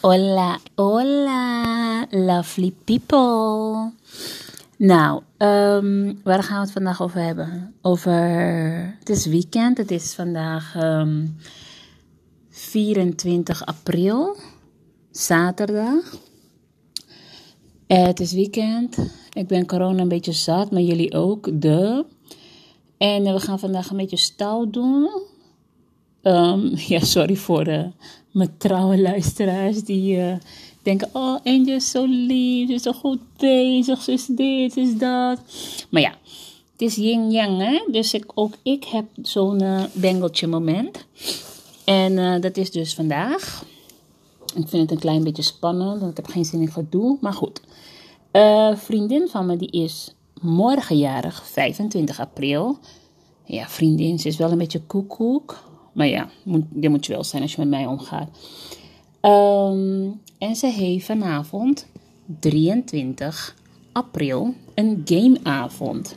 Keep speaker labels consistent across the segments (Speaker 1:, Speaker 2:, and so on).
Speaker 1: Hola, hola, lovely people. Nou, ehm, waar gaan we het vandaag over hebben? Over. Het is weekend, het is vandaag ehm, 24 april, zaterdag. Eh, het is weekend. Ik ben corona een beetje zat, maar jullie ook, de. En eh, we gaan vandaag een beetje stout doen. Ehm, ja, sorry voor de, mijn trouwe luisteraars die eh, denken: Oh, Angel is zo lief, ze is zo goed bezig, ze is dit, ze is dat. Maar ja, het is yin-yang, hè? Dus ik, ook ik heb zo'n eh bengeltje moment. En eh, dat is dus vandaag. Ik vind het een klein beetje spannend, want ik heb geen zin in gedoe. Maar goed. Vriendin van me die is morgen jarig, 25 april. Ja, vriendin, ze is wel een beetje koekoek. Maar ja, moet, dit moet je wel zijn als je met mij omgaat. Ehm, en ze heeft vanavond, 23 april, een gameavond.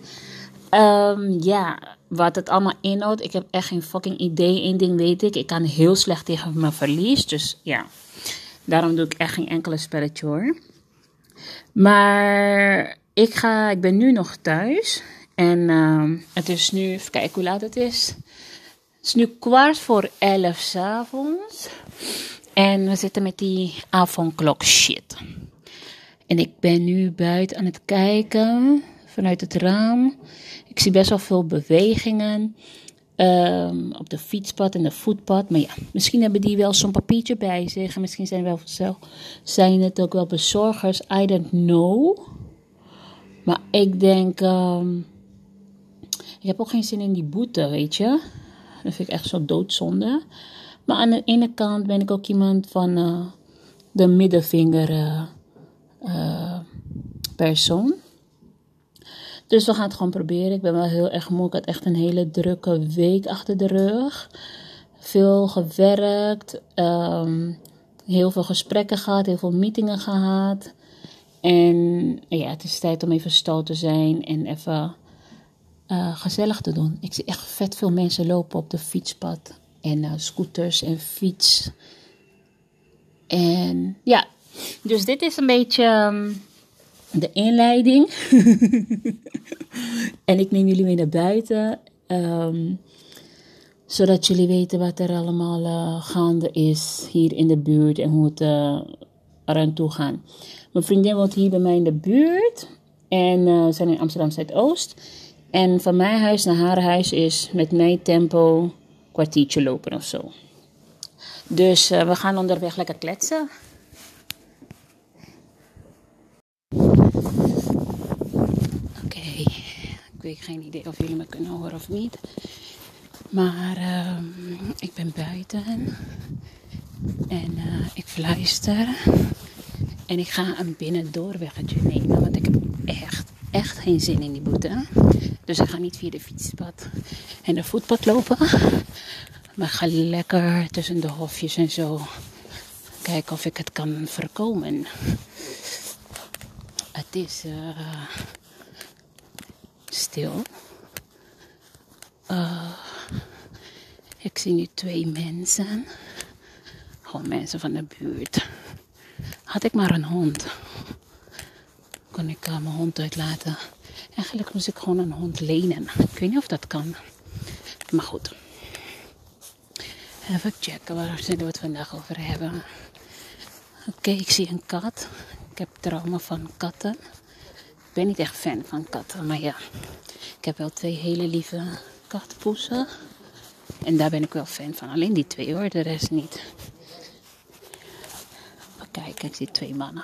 Speaker 1: Ehm, ja, wat het allemaal inhoudt, ik heb echt geen fucking idee. Eén ding weet ik, ik kan heel slecht tegen mijn verlies. Dus ja, daarom doe ik echt geen enkele spelletje hoor. Maar ik, ga, ik ben nu nog thuis. En ehm, het is nu, even kijken hoe laat het is. Het is nu kwart voor elf s'avonds. En we zitten met die avondklok shit. En ik ben nu buiten aan het kijken vanuit het raam. Ik zie best wel veel bewegingen ehm, op de fietspad en de voetpad. Maar ja, misschien hebben die wel zo'n papiertje bij zich. En misschien zijn, wel zijn het ook wel bezorgers. I don't know. Maar ik denk, ehm, ik heb ook geen zin in die boete, weet je. Dat vind ik echt zo doodzonde. Maar aan de ene kant ben ik ook iemand van eh, de middenvinger eh, eh, persoon. Dus we gaan het gewoon proberen. Ik ben wel heel erg moe. Ik had echt een hele drukke week achter de rug. Veel gewerkt. ehm, heel veel gesprekken gehad. Heel veel meetingen gehad. En ja, het is tijd om even stout te zijn. En even eh, gezellig te doen. Ik zie echt vet veel mensen lopen op de fietspad. En eh, scooters en fiets. En ja, dus dit is een beetje ehm, de inleiding. en ik neem jullie mee naar buiten. ehm, zodat jullie weten wat er allemaal eh, gaande is hier in de buurt. En hoe het eh, eraan toe gaat. Mijn vriendin woont hier bij mij in de buurt. En we zijn in Amsterdam Zuidoost. En van mijn huis naar haar huis is met mijn tempo een kwartiertje lopen of zo. Dus eh, we gaan onderweg lekker kletsen. Oké, ik weet geen idee of jullie me kunnen horen of niet. Maar ehm, ik ben buiten en eh, ik fluister. En ik ga een binnendoorweggetje nemen, want ik heb echt, echt geen zin in die boete. Dus ik ga niet via de fietspad en de voetpad lopen. Maar ga lekker tussen de hofjes en zo kijken of ik het kan voorkomen. Het is eh, stil. Eh, ik zie nu twee mensen. Gewoon mensen van de buurt. Had ik maar een hond, kon ik eh, mijn hond uitlaten. Eigenlijk moest ik gewoon een hond lenen. Ik weet niet of dat kan. Maar goed. Even checken waar we het vandaag over hebben. Oké, ik zie een kat. Ik heb trauma van katten. Ik ben niet echt fan van katten, maar ja. Ik heb wel twee hele lieve katpoesen. En daar ben ik wel fan van. Alleen die twee hoor, de rest niet. Even kijken, ik zie twee mannen.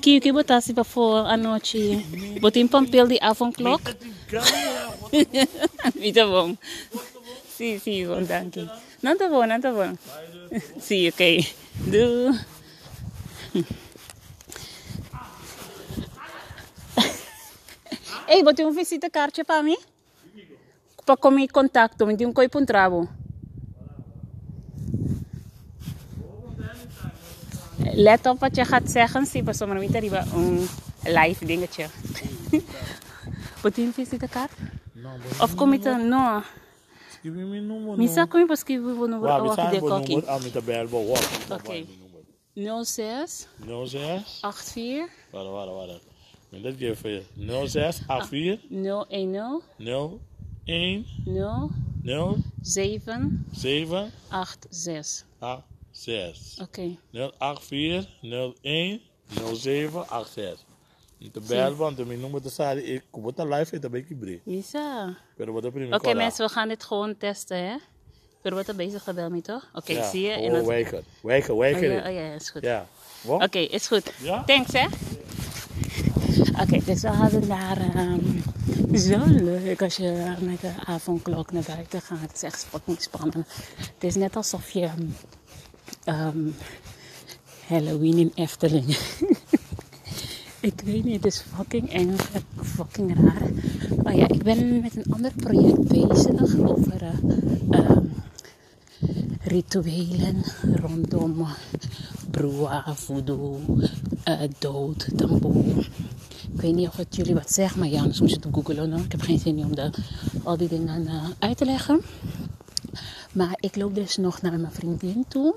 Speaker 1: que que botasse para fora à noite. Botei um papel de avant clock. Muito bom. Sim, sim, bom, danke. Não está bom, não está bom. Sim, ok. Do. Ei, botei um visita carta para mim? Para comer contato, me deu um coi para um trabo. Let op wat je gaat zeggen, zie pas maar niet arriba een live dingetje. Botei um visitekaart? Of kom je te... No.
Speaker 2: Escrevi mi número.
Speaker 1: Misa kung pa escrever o número
Speaker 2: Waar, we
Speaker 1: de
Speaker 2: voor
Speaker 1: koki.
Speaker 2: nummer. Ah, met de bel, maar wat?
Speaker 1: Oké. 06
Speaker 2: 06.
Speaker 1: 84
Speaker 2: Wacht, wacht, wacht. Dit keer voor je. 06 84
Speaker 1: 010
Speaker 2: 0 1
Speaker 1: 0
Speaker 2: 0
Speaker 1: 7
Speaker 2: 7
Speaker 1: 86.
Speaker 2: 8 6.
Speaker 1: Oké.
Speaker 2: 084 01 0786. Te bel, want mijn nummer te zeggen, ik kom het live in, dan ben ik breed.
Speaker 1: Misa. Oké mensen, we gaan dit gewoon testen hè. We worden bezig gebeld mee toch? Oké,
Speaker 2: Ja,
Speaker 1: zie je?
Speaker 2: gewoon
Speaker 1: het-
Speaker 2: wijken. Wijken,
Speaker 1: Oh ja, oh ja, is goed.
Speaker 2: Ja.
Speaker 1: Oké, is goed.
Speaker 2: Ja?
Speaker 1: Thanks, hè? Oké, dus we hadden naar. ehm, zo leuk als je met de avondklok naar buiten gaat. Het is echt fucking spannend. Het is net alsof je. Ehm, Halloween in Efteling. ik weet niet, het is fucking eng, fucking raar. Maar ja, ik ben met een ander project bezig over. eh, ehm, rituelen rondom broa, voodoo, eh, dood, tamboe. Ik weet niet of het jullie wat zegt, maar ja, anders moet je het googlen. hoor. Ik heb geen zin om de, al die dingen eh, uit te leggen. Maar ik loop dus nog naar mijn vriendin toe.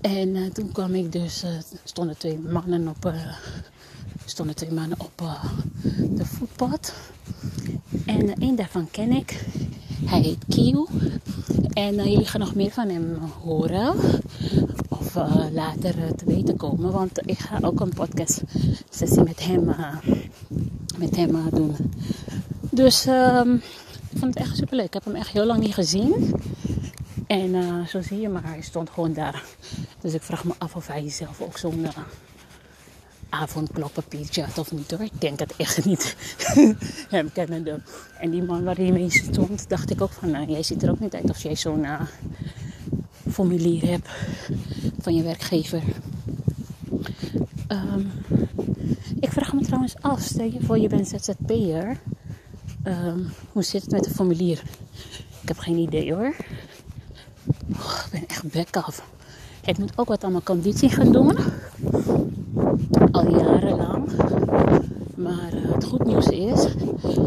Speaker 1: En eh, toen kwam ik dus, eh, stonden twee mannen op, eh, stonden twee mannen op de voetpad. En één daarvan ken ik. Hij heet Kiel. En jullie gaan nog meer van hem horen. Of later te weten komen. Want ik ga ook een podcast sessie met hem, met hem doen. Dus ehm, ik vond het echt super leuk. Ik heb hem echt heel lang niet gezien. En eh, zo zie je maar, hij stond gewoon daar. Dus ik vraag me af of hij zelf ook zo'n eh, avondklokpapiertje had of niet hoor. Ik denk het echt niet. Hem kennende. En die man waar hij mee stond, dacht ik ook van, nou, jij ziet er ook niet uit of jij zo'n eh, formulier hebt van je werkgever. Ehm, ik vraag me trouwens af, stel je voor je bent ZZP'er. Ehm, hoe zit het met het formulier? Ik heb geen idee hoor. Ik ben echt bek af. Ik moet ook wat aan mijn conditie gaan doen. Al jarenlang. Maar eh, het goed nieuws is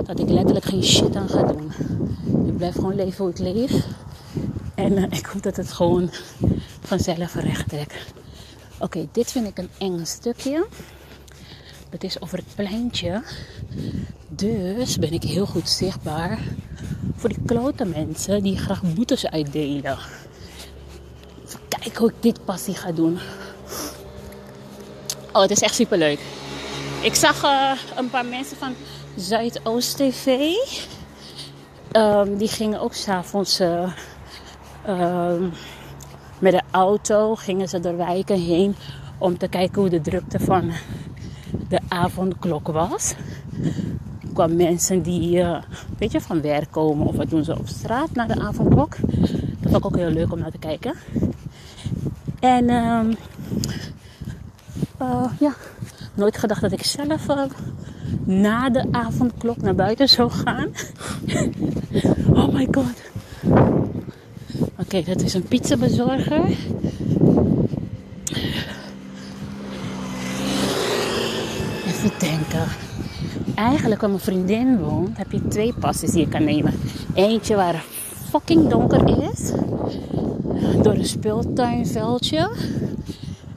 Speaker 1: dat ik letterlijk geen shit aan ga doen. Ik blijf gewoon leven hoe ik leef. En eh, ik hoop dat het gewoon vanzelf recht trekt. Oké, dit vind ik een eng stukje. Dat is over het pleintje. Dus ben ik heel goed zichtbaar voor die klote mensen die graag boetes uitdelen. Kijken hoe ik dit passie ga doen. Oh, het is echt super leuk. Ik zag eh, een paar mensen van Zuidoost TV. Ehm, die gingen ook s'avonds uh, met de auto gingen ze door wijken heen om te kijken hoe de drukte van de avondklok was. Kwamen mensen die uh, je, van werk komen of wat doen ze op straat naar de avondklok. Dat vond ik ook heel leuk om naar te kijken. En um, uh, ja, nooit gedacht dat ik zelf uh, na de avondklok naar buiten zou gaan. oh my god. Oké, dat is een pizzabezorger. Eigenlijk waar mijn vriendin woont, heb je twee passies die je kan nemen. Eentje waar fucking donker is. Door een speeltuinveldje.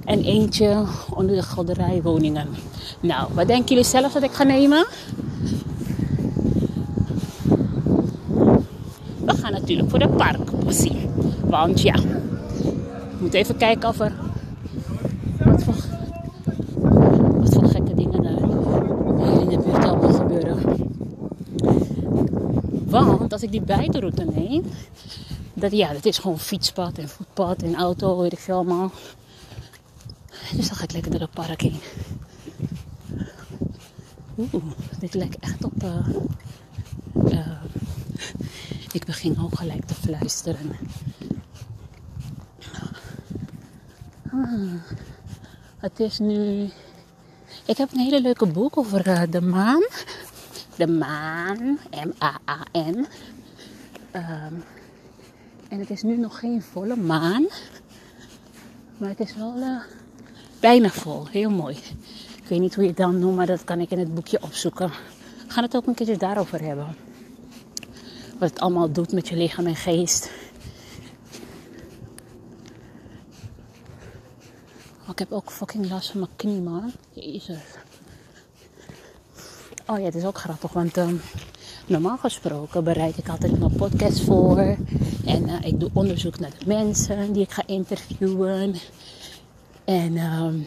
Speaker 1: En eentje onder de galderijwoningen. Nou, wat denken jullie zelf dat ik ga nemen? We gaan natuurlijk voor de parkpassie. Want ja, we moeten even kijken of er... Wat voor, wat voor gekke dingen daar hier in de buurt allemaal gebeuren. Want als ik die buitenroute neem... Dat, ja, dat is gewoon fietspad en voetpad en auto, weet ik veel allemaal. Dus dan ga ik lekker door het park heen. Oeh, dit lijkt echt op... Uh, ik begin ook gelijk te fluisteren. Ah, het is nu... Ik heb een hele leuke boek over uh, de maan. De maan. M-A-A-N. Um, en het is nu nog geen volle maan. Maar het is wel uh, bijna vol. Heel mooi. Ik weet niet hoe je het dan noemt, maar dat kan ik in het boekje opzoeken. We gaan het ook een keertje daarover hebben. Wat het allemaal doet met je lichaam en geest. Oh, ik heb ook fucking last van mijn knie, man. Jezus. Oh ja, het is ook grappig, want ehm, normaal gesproken bereid ik altijd mijn podcast voor. En eh, ik doe onderzoek naar de mensen die ik ga interviewen. En ehm,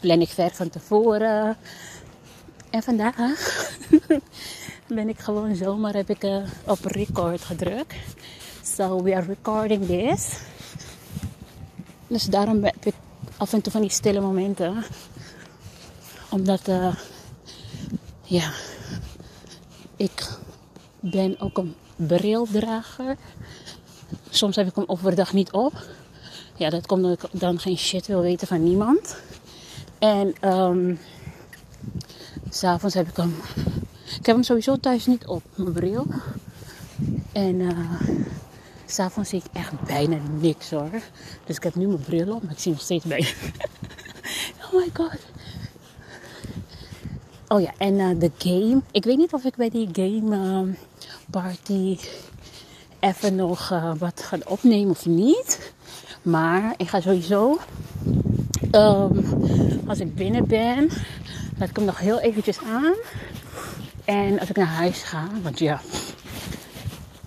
Speaker 1: plan ik ver van tevoren. En vandaag ben ik gewoon zomaar heb ik, uh, op record gedrukt. So we are recording this. Dus daarom heb ik af en toe van die stille momenten. Omdat, uh, ja, ik ben ook een brildrager. Soms heb ik hem overdag niet op. Ja, dat komt omdat ik dan geen shit wil weten van niemand. En um, s'avonds heb ik hem. Ik heb hem sowieso thuis niet op, mijn bril. En uh, s'avonds zie ik echt bijna niks hoor. Dus ik heb nu mijn bril op, maar ik zie nog steeds bijna. oh my god. Oh ja, en uh, de game. Ik weet niet of ik bij die game party even nog uh, wat ga opnemen of niet. Maar ik ga sowieso, um, als ik binnen ben, laat ik hem nog heel eventjes aan. En als ik naar huis ga, want ja,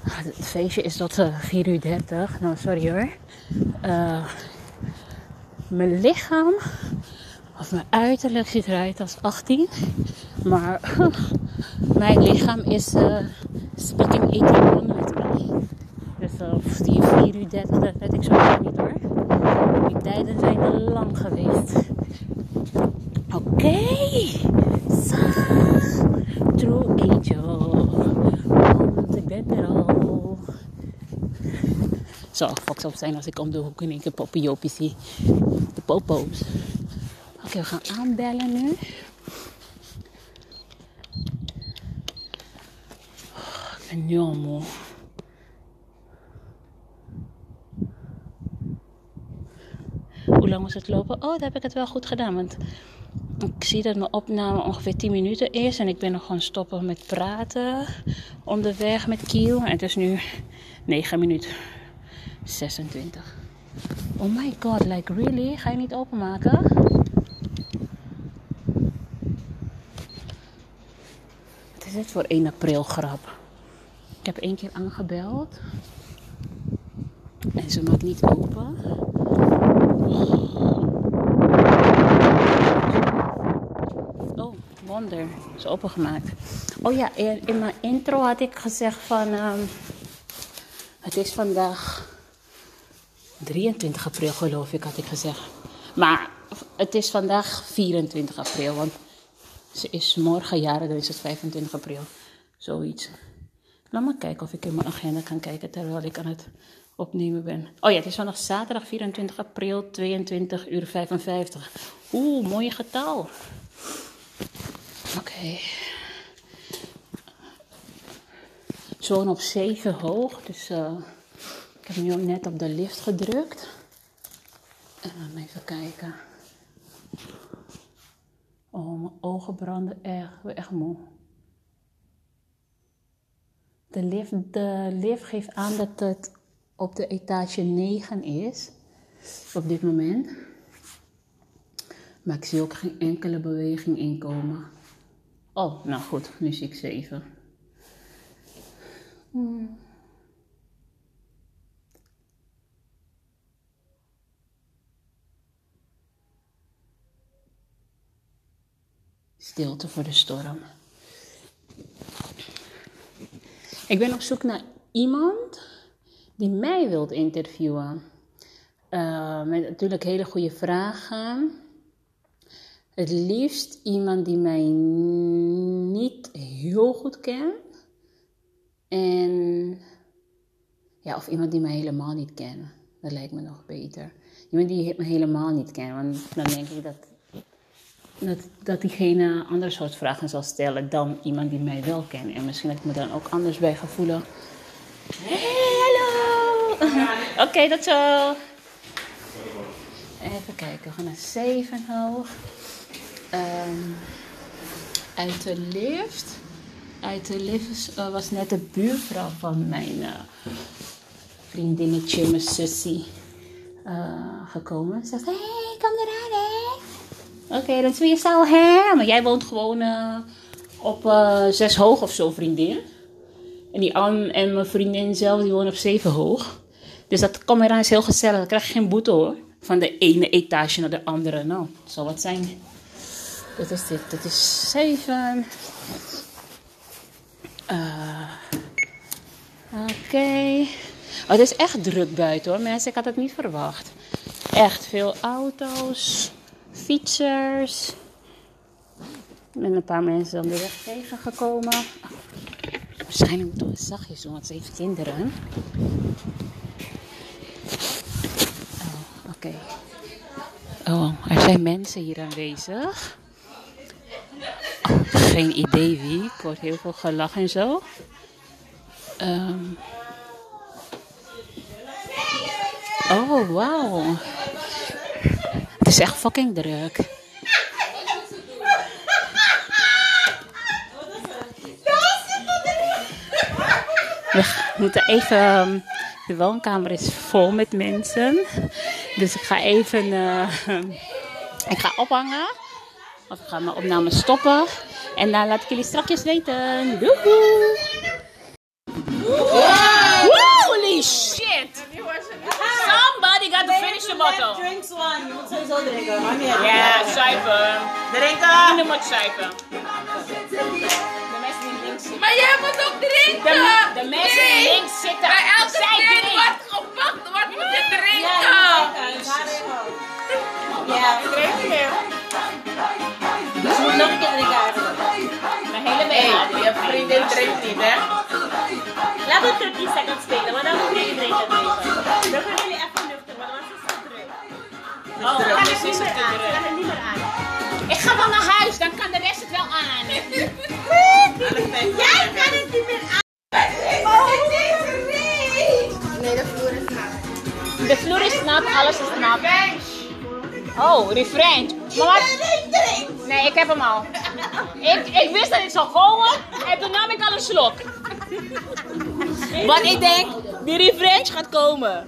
Speaker 1: het feestje is tot uh, 4 uur 30. Nou, sorry hoor. Mijn lichaam, of mijn uiterlijk ziet eruit als 18. Maar mijn lichaam is uh, speaking 81 met mij. Dus of die 4 uur 30, dat weet ik zo niet hoor. Die tijden zijn lang geweest. Oké. Okay. So, true angel. Want ik ben er al. Zo, fuck op zijn als ik om de hoek in één keer poppy zie. De popo's. Oké, okay, we gaan aanbellen nu. Oh, ik ben nu al moe. Hoe lang was het lopen? Oh, dan heb ik het wel goed gedaan. Want ik zie dat mijn opname ongeveer 10 minuten is. En ik ben nog gewoon stoppen met praten. Onderweg met Kiel. En het is nu 9 minuten 26. Oh my god, like really? Ga je niet openmaken? Wat is dit voor 1 april grap? Ik heb één keer aangebeld. En ze maakt niet open. Oh, wonder. Is opengemaakt. Oh ja, in mijn intro had ik gezegd van... Um, het is vandaag 23 april geloof ik, had ik gezegd. Maar het is vandaag 24 april, want ze is morgen jaren, dan is het 25 april. Zoiets. Laat maar kijken of ik in mijn agenda kan kijken terwijl ik aan het opnemen ben. Oh ja, het is vandaag zaterdag 24 april, 22 uur 55. Oeh, mooie getal. Oké. Okay. Zo'n op 7 hoog, dus uh, ik heb nu net op de lift gedrukt. En dan even kijken. Oh, mijn ogen branden echt, echt moe. De lift, de lift geeft aan dat het op de etage 9 is. Op dit moment. Maar ik zie ook geen enkele beweging inkomen. Oh, nou goed, nu zie ik 7. Hmm. Stilte voor de storm. Ik ben op zoek naar iemand die mij wilt interviewen. Uh, met natuurlijk hele goede vragen. Het liefst iemand die mij niet heel goed kent. En ja, of iemand die mij helemaal niet kent. Dat lijkt me nog beter. Iemand die me helemaal niet kent. Want dan denk ik dat, dat, dat diegene andere soort vragen zal stellen dan iemand die mij wel kent. En misschien dat ik me dan ook anders bij ga voelen. Hey, hallo! Oké, okay, dat zo. Even kijken, we gaan naar 7 hoog. Um, uit de lift. uit de lift eh, was net de buurvrouw van mijn eh, vriendinnetje, mijn sussie, eh, gekomen. Ze zegt, hé, hey, kom eraan, hè. Oké, dat is weer zo, hè. Maar jij woont gewoon eh, op eh, zes hoog of zo, vriendin. En die Anne en mijn vriendin zelf, die wonen op zeven hoog. Dus dat kom eraan is heel gezellig. Dan krijg je geen boete, hoor. Van de ene etage naar de andere. Nou, zal wat zijn. Dat is dit. Dat is 7. Oké. Oh, het is echt druk buiten hoor, mensen. Ik had het niet verwacht. Echt veel auto's, fietsers. Ik ben een paar mensen aan de weg tegengekomen. Waarschijnlijk moeten we zachtjes doen, want ze heeft kinderen. Oh, oké. Oh, er zijn mensen hier aanwezig. Geen idee wie. Ik hoor heel veel gelach en zo. Ehm. Oh, wauw. Het is echt fucking druk. We moeten even. ehm, De woonkamer is vol met mensen. Dus ik ga even. eh, ik ga ophangen. Of ik ga mijn opname stoppen. En dan laat ik jullie strakjes weten. Doei!
Speaker 3: Drinks one. Je moet sowieso drinken. Maar niet
Speaker 1: Ja, zuipen.
Speaker 3: Drinken.
Speaker 1: Moet zuipen. De mensen die links zitten.
Speaker 4: Maar jij moet ook drinken!
Speaker 1: De, de mensen die
Speaker 4: Nee.
Speaker 1: links zitten.
Speaker 4: Bij elke
Speaker 1: Zij
Speaker 4: drink
Speaker 1: drinken.
Speaker 4: wordt gepakt, wordt moet je
Speaker 3: Ja,
Speaker 4: drinken!
Speaker 3: Ja, ik drink meer. Dus je moet nog een keer drinken eigenlijk.
Speaker 1: Mijn hele
Speaker 3: je vriendin drinkt niet, hè? Laten we 30 seconds spelen, maar dan moet je drinken drinken. Dan gaan jullie even
Speaker 1: Oh, is
Speaker 3: het niet meer aan. Gaan het niet meer aan.
Speaker 1: Ik ga wel naar huis, dan kan de rest het wel aan.
Speaker 3: Jij kan het niet meer aan. Nee, de vloer is nat.
Speaker 1: De vloer is nat, alles is nat. Oh, refrein. Maar wat? Nee, ik heb hem al. Ik, ik wist dat het zou komen en toen nam ik al een slok. Want ik denk, die refrein gaat komen.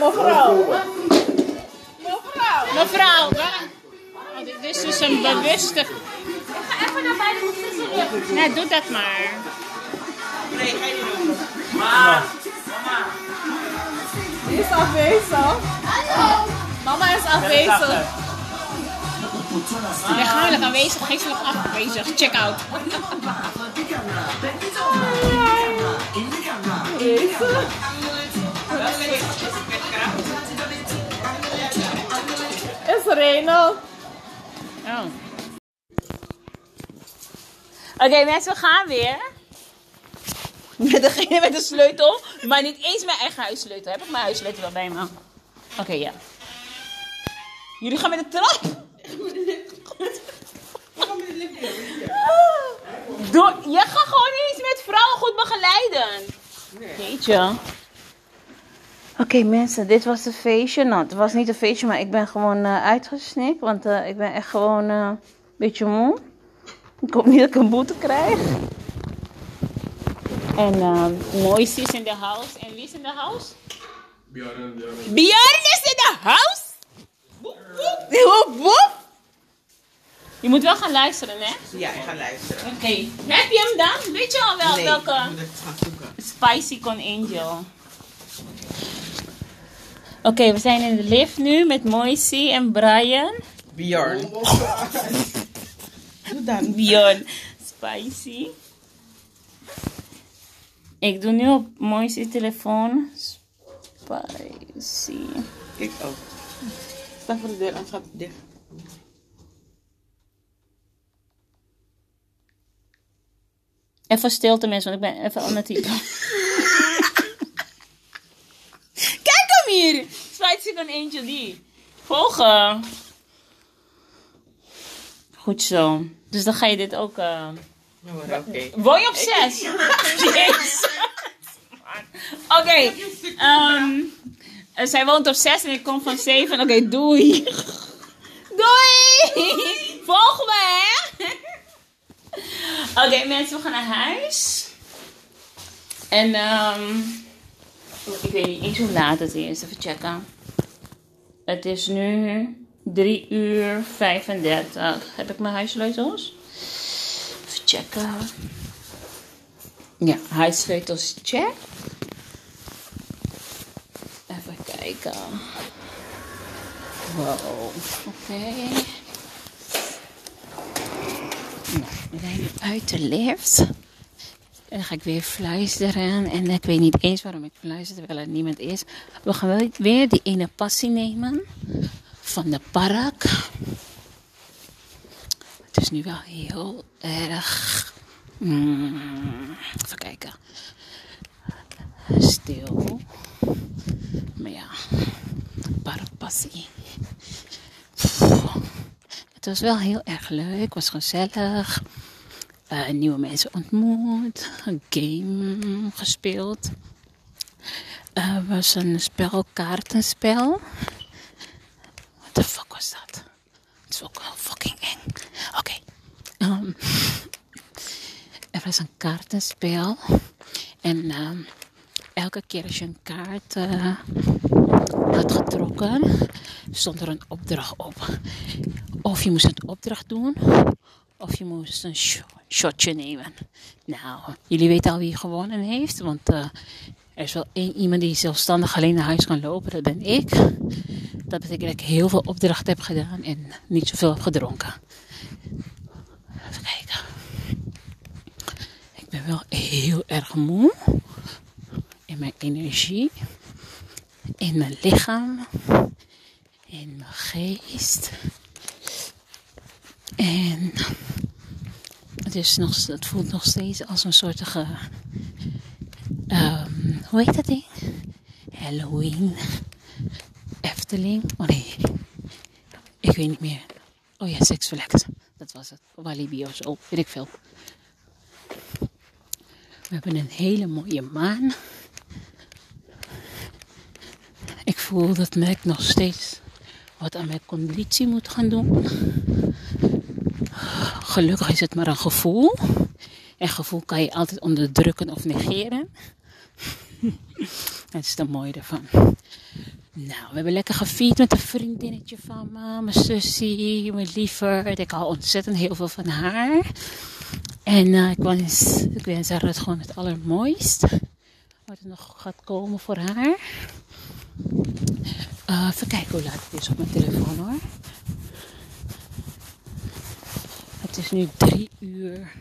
Speaker 4: Mevrouw.
Speaker 1: Mevrouw, waar- oh, dit is dus een bewuste.
Speaker 3: Ga even naar buiten, serieus.
Speaker 1: Nee, doe dat maar.
Speaker 3: Nee, ga je niet doen. Mama.
Speaker 4: Die is afwezig. Mama is afwezig.
Speaker 1: Lichamelijk aanwezig, geestelijk afwezig. Check out.
Speaker 4: Is Reno.
Speaker 1: Oh. Oké mensen, we gaan weer. Met degene met de sleutel. Maar niet eens mijn eigen huissleutel. Heb ik mijn huissleutel wel bij me? Oké, ja. Jullie gaan met de trap? Door, je gaat gewoon niet eens met vrouwen goed begeleiden. Jeetje. Oké mensen, dit was het feestje. Nou, het was niet een feestje, maar ik ben gewoon eh, uitgesnikt. Want eh, ik ben echt gewoon eh, een beetje moe. Ik hoop niet dat ik een boete krijg. En uh, Moise is in de house. En wie is in de house? Björn is in de house! Woep, woep. Woep, woep. Je moet wel gaan luisteren, hè?
Speaker 3: Ja, ik ga luisteren.
Speaker 1: Oké. Heb je hem dan? Weet je al wel
Speaker 3: Nee,
Speaker 1: welke?
Speaker 3: ik moet het gaan zoeken.
Speaker 1: Spicy Con Angel. Oké, we zijn in de lift nu met Moisey en Brian.
Speaker 3: Bjorn. Doe dan.
Speaker 1: Bjorn. Spicy. Ik doe nu op Moisey's telefoon. Spicy.
Speaker 3: Ik ook.
Speaker 4: Sta voor de deur, anders gaat het dicht.
Speaker 1: Even stilte mensen, want ik ben even aan het typen. Kijk hem hier! Spijt zich aan Angel die. Volgen. Goed zo. Dus dan ga je dit ook... eh,
Speaker 4: Oké.
Speaker 1: Woon je op zes? Jezus. Oké. ehm, eh, zij woont op zes en ik kom van zeven. Oké, doei. Doei. Volg me, hè. Oké, mensen, we gaan naar huis. En ehm ik weet niet hoe laat het is. Even checken. Het is nu 3 uur 35. Heb ik mijn huissleutels? Even checken. Ja, huissleutels check. Even kijken. Wow, oké. Nu uit de lift. En dan ga ik weer fluisteren. En ik weet niet eens waarom ik fluister terwijl er niemand is. We gaan wel weer die ene passie nemen. Van de park. Het is nu wel heel erg. Mm, even kijken. Stil. Maar ja, parkpassie. Het was wel heel erg leuk. Het was gezellig. Eh, nieuwe mensen ontmoet. Een game gespeeld. Het was een spel, kaartenspel. What the fuck was dat? Het is ook wel fucking eng. Oké. Ehm, er was een kaartenspel. En ehm, elke keer als je een kaart eh, had getrokken, stond er een opdracht op. Of je moest een opdracht doen, of je moest een sh- shotje nemen. Nou, jullie weten al wie gewonnen heeft, want eh, er is wel één iemand die zelfstandig alleen naar huis kan lopen, dat ben ik. Dat betekent dat ik heel veel opdrachten heb gedaan en niet zoveel heb gedronken. Even kijken. Ik ben wel heel erg moe. In mijn energie. In mijn lichaam. In mijn geest. En het, is nog, het voelt nog steeds als een soort ehm hoe heet dat ding? Halloween. Efteling. Oh nee. Ik weet niet meer. Oh ja, Six Flags. Dat was het. Walibi of zo. Weet ik veel. We hebben een hele mooie maan. Ik voel dat ik nog steeds wat aan mijn conditie moet gaan doen. Gelukkig is het maar een gevoel. En gevoel kan je altijd onderdrukken of negeren. Dat is het mooie ervan. Nou, we hebben lekker gevierd met een vriendinnetje van me. Mijn zusje, mijn lieverd. Ik hou ontzettend heel veel van haar. En eh, ik, wens, ik wens haar het gewoon het allermooist. Wat er nog gaat komen voor haar. Eh, even kijken hoe laat het is op mijn telefoon hoor. Het is nu 3 uur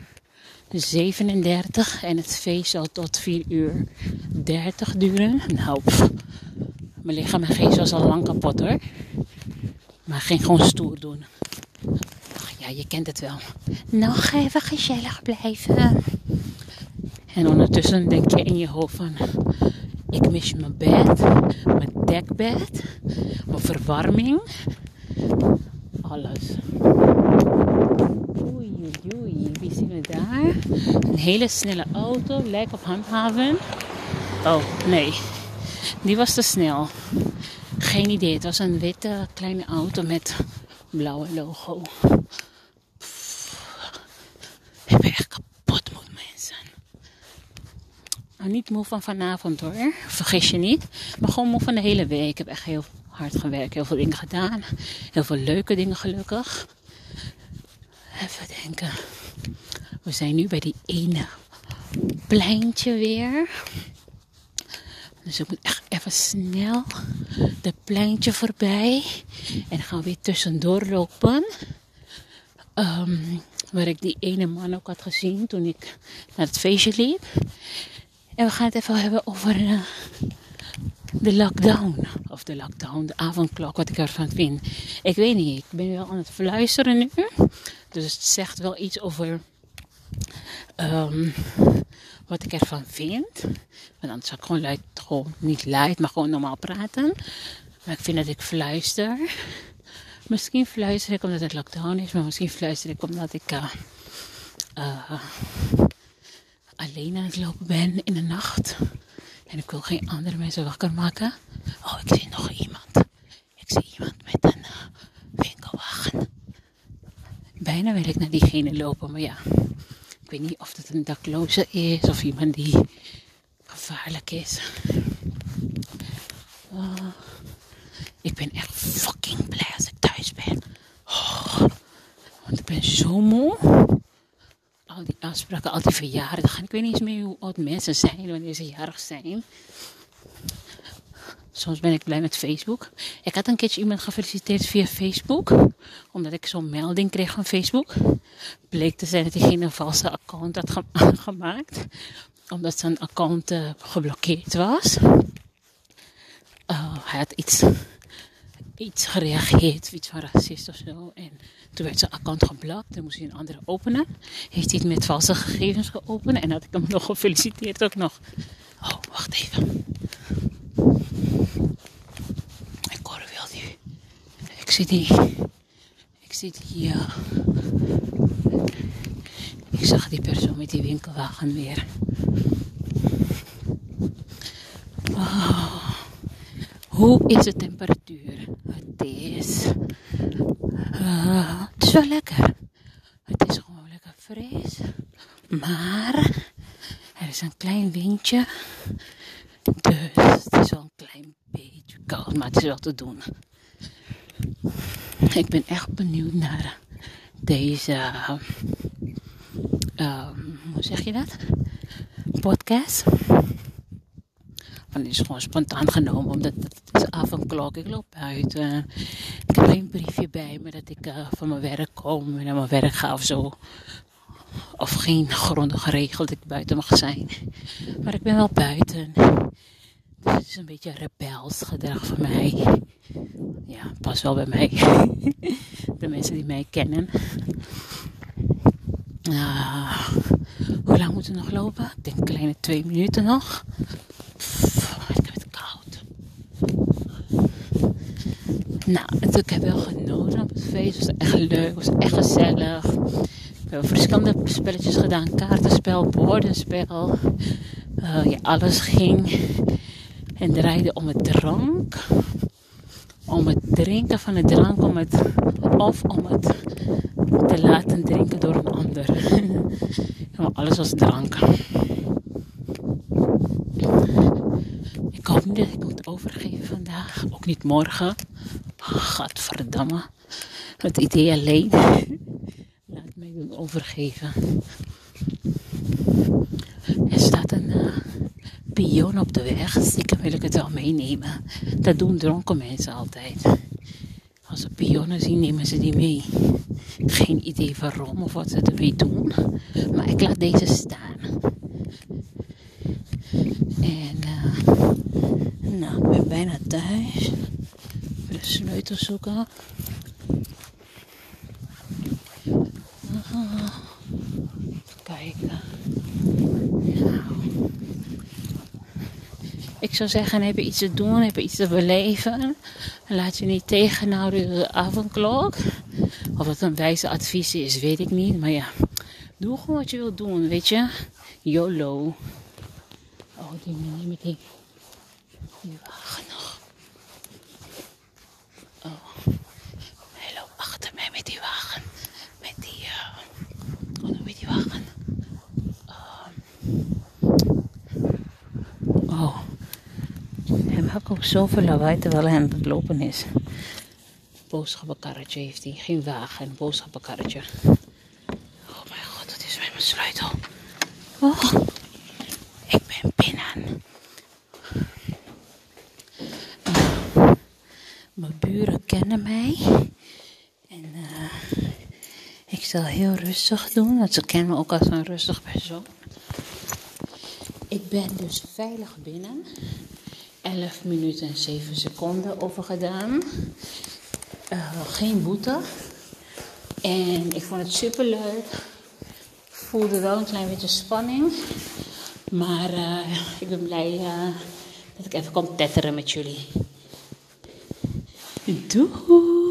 Speaker 1: 37 en het feest zal tot 4 uur 30 duren. Nou, pff, mijn lichaam en geest was al lang kapot hoor. Maar ging gewoon stoer doen. Ach ja, je kent het wel. Nog even gezellig blijven. En ondertussen denk je in je hoofd van... Ik mis mijn bed, mijn dekbed, mijn verwarming. Alles. Oei, oei, oei. Wie zien we daar? Een hele snelle auto, lijkt op handhaven. Oh, nee. Die was te snel. Geen idee. Het was een witte kleine auto met blauwe logo. Ik ben echt kapot moe, mensen. Nou, niet moe van vanavond hoor. Vergis je niet. Maar gewoon moe van de hele week. Ik heb echt heel hard gewerkt. Heel veel dingen gedaan. Heel veel leuke dingen gelukkig. Even denken. We zijn nu bij die ene pleintje weer. Dus ik moet echt even snel de pleintje voorbij. En gaan we weer tussendoor lopen. Ehm, waar ik die ene man ook had gezien toen ik naar het feestje liep. En we gaan het even hebben over eh, de lockdown. Of de lockdown, de avondklok, wat ik ervan vind. Ik weet niet, ik ben wel aan het fluisteren nu. Dus het zegt wel iets over ehm, wat ik ervan vind. Want anders zou ik gewoon, luid, gewoon niet luid, maar gewoon normaal praten. Maar ik vind dat ik fluister. Misschien fluister ik omdat het lockdown is, maar misschien fluister ik omdat ik eh, eh, alleen aan het lopen ben in de nacht. En ik wil geen andere mensen wakker maken. Oh, ik zie nog iemand. Ik zie iemand met een uh, winkelwagen. Bijna wil ik naar diegene lopen, maar ja. Weet niet of het een dakloze is of iemand die gevaarlijk is. Oh, ik ben echt fucking blij als ik thuis ben. Oh, want ik ben zo moe. Al die afspraken, al die verjaardagen. Ik weet niet eens meer hoe oud mensen zijn wanneer ze jarig zijn. Soms ben ik blij met Facebook. Ik had een keertje iemand gefeliciteerd via Facebook. Omdat ik zo'n melding kreeg van Facebook. Bleek te zijn dat diegene een valse account had ge gemaakt. Omdat zijn account uh, geblokkeerd was. Uh, hij had iets, iets gereageerd, iets van racist of zo. En toen werd zijn account geblokt. Toen moest hij een andere openen. Heeft hij het met valse gegevens geopend. En had ik hem nog gefeliciteerd ook nog. Oh, wacht even. Ik hoor wel die. Ik zie die. Ik zie die. Ik zag die persoon met die winkelwagen weer. Oh. Hoe is de temperatuur? Het is. Uh, het is wel lekker. Het is gewoon lekker fris. Maar er is een klein windje. Dus het is wel een klein maar het is wel te doen. Ik ben echt benieuwd naar deze. Uh, hoe zeg je dat? Podcast. Want is gewoon spontaan genomen, omdat het is avondklok. Ik loop buiten. Ik heb geen briefje bij me dat ik uh, van mijn werk kom en naar mijn werk ga of zo. Of geen grondige regel dat ik buiten mag zijn. Maar ik ben wel buiten. Dus het is een beetje rebels gedrag van mij. Ja, pas wel bij mij. De mensen die mij kennen. Uh, hoe lang moeten we nog lopen? Ik denk een kleine twee minuten nog. Ik heb het koud. Nou, ik heb wel genoten op het feest. Het was echt leuk, het was echt gezellig. We hebben verschillende spelletjes gedaan. Kaartenspel, woordenspel. Uh, ja, alles ging en draaide om het drank. Om het drinken van het drank. Om het, of om het te laten drinken door een ander. ja, alles was drank. Ik hoop niet dat ik moet overgeven vandaag. Ook niet morgen. Gadverdamme. Het idee alleen. Laat mij doen overgeven. Er staat pion op de weg. Stiekem wil ik het wel meenemen. Dat doen dronken mensen altijd. Als ze pionnen zien, nemen ze die mee. Geen idee waarom of wat ze ermee doen. Maar ik laat deze staan. En uh, nou, ik ben bijna thuis. De sleutel zoeken. Uh, kijken. Nou. Ik zou zeggen, heb je iets te doen, heb je iets te beleven. Laat je niet tegenhouden door de avondklok. Of het een wijze advies is, weet ik niet. Maar ja, doe gewoon wat je wilt doen, weet je. YOLO. Oh, die meneer met die, die wagen nog. Oh, hij loopt achter mij met die wagen. Met die, uh, oh, met die wagen. Uh, oh. Hij maakt ook zoveel lawaai terwijl hij aan het lopen is. Boodschappenkarretje heeft hij. Geen wagen, een boodschappenkarretje. Oh mijn god, dat is mijn sleutel. Oh, ik ben binnen. Mijn buren kennen mij. En uh, ik zal heel rustig doen, want ze kennen me ook als een rustig persoon. Ik ben dus veilig binnen. 11 minuten en 7 seconden over gedaan. Eh, geen boete. En ik vond het super leuk. Voelde wel een klein beetje spanning. Maar eh, ik ben blij eh, dat ik even kon tetteren met jullie. Doei!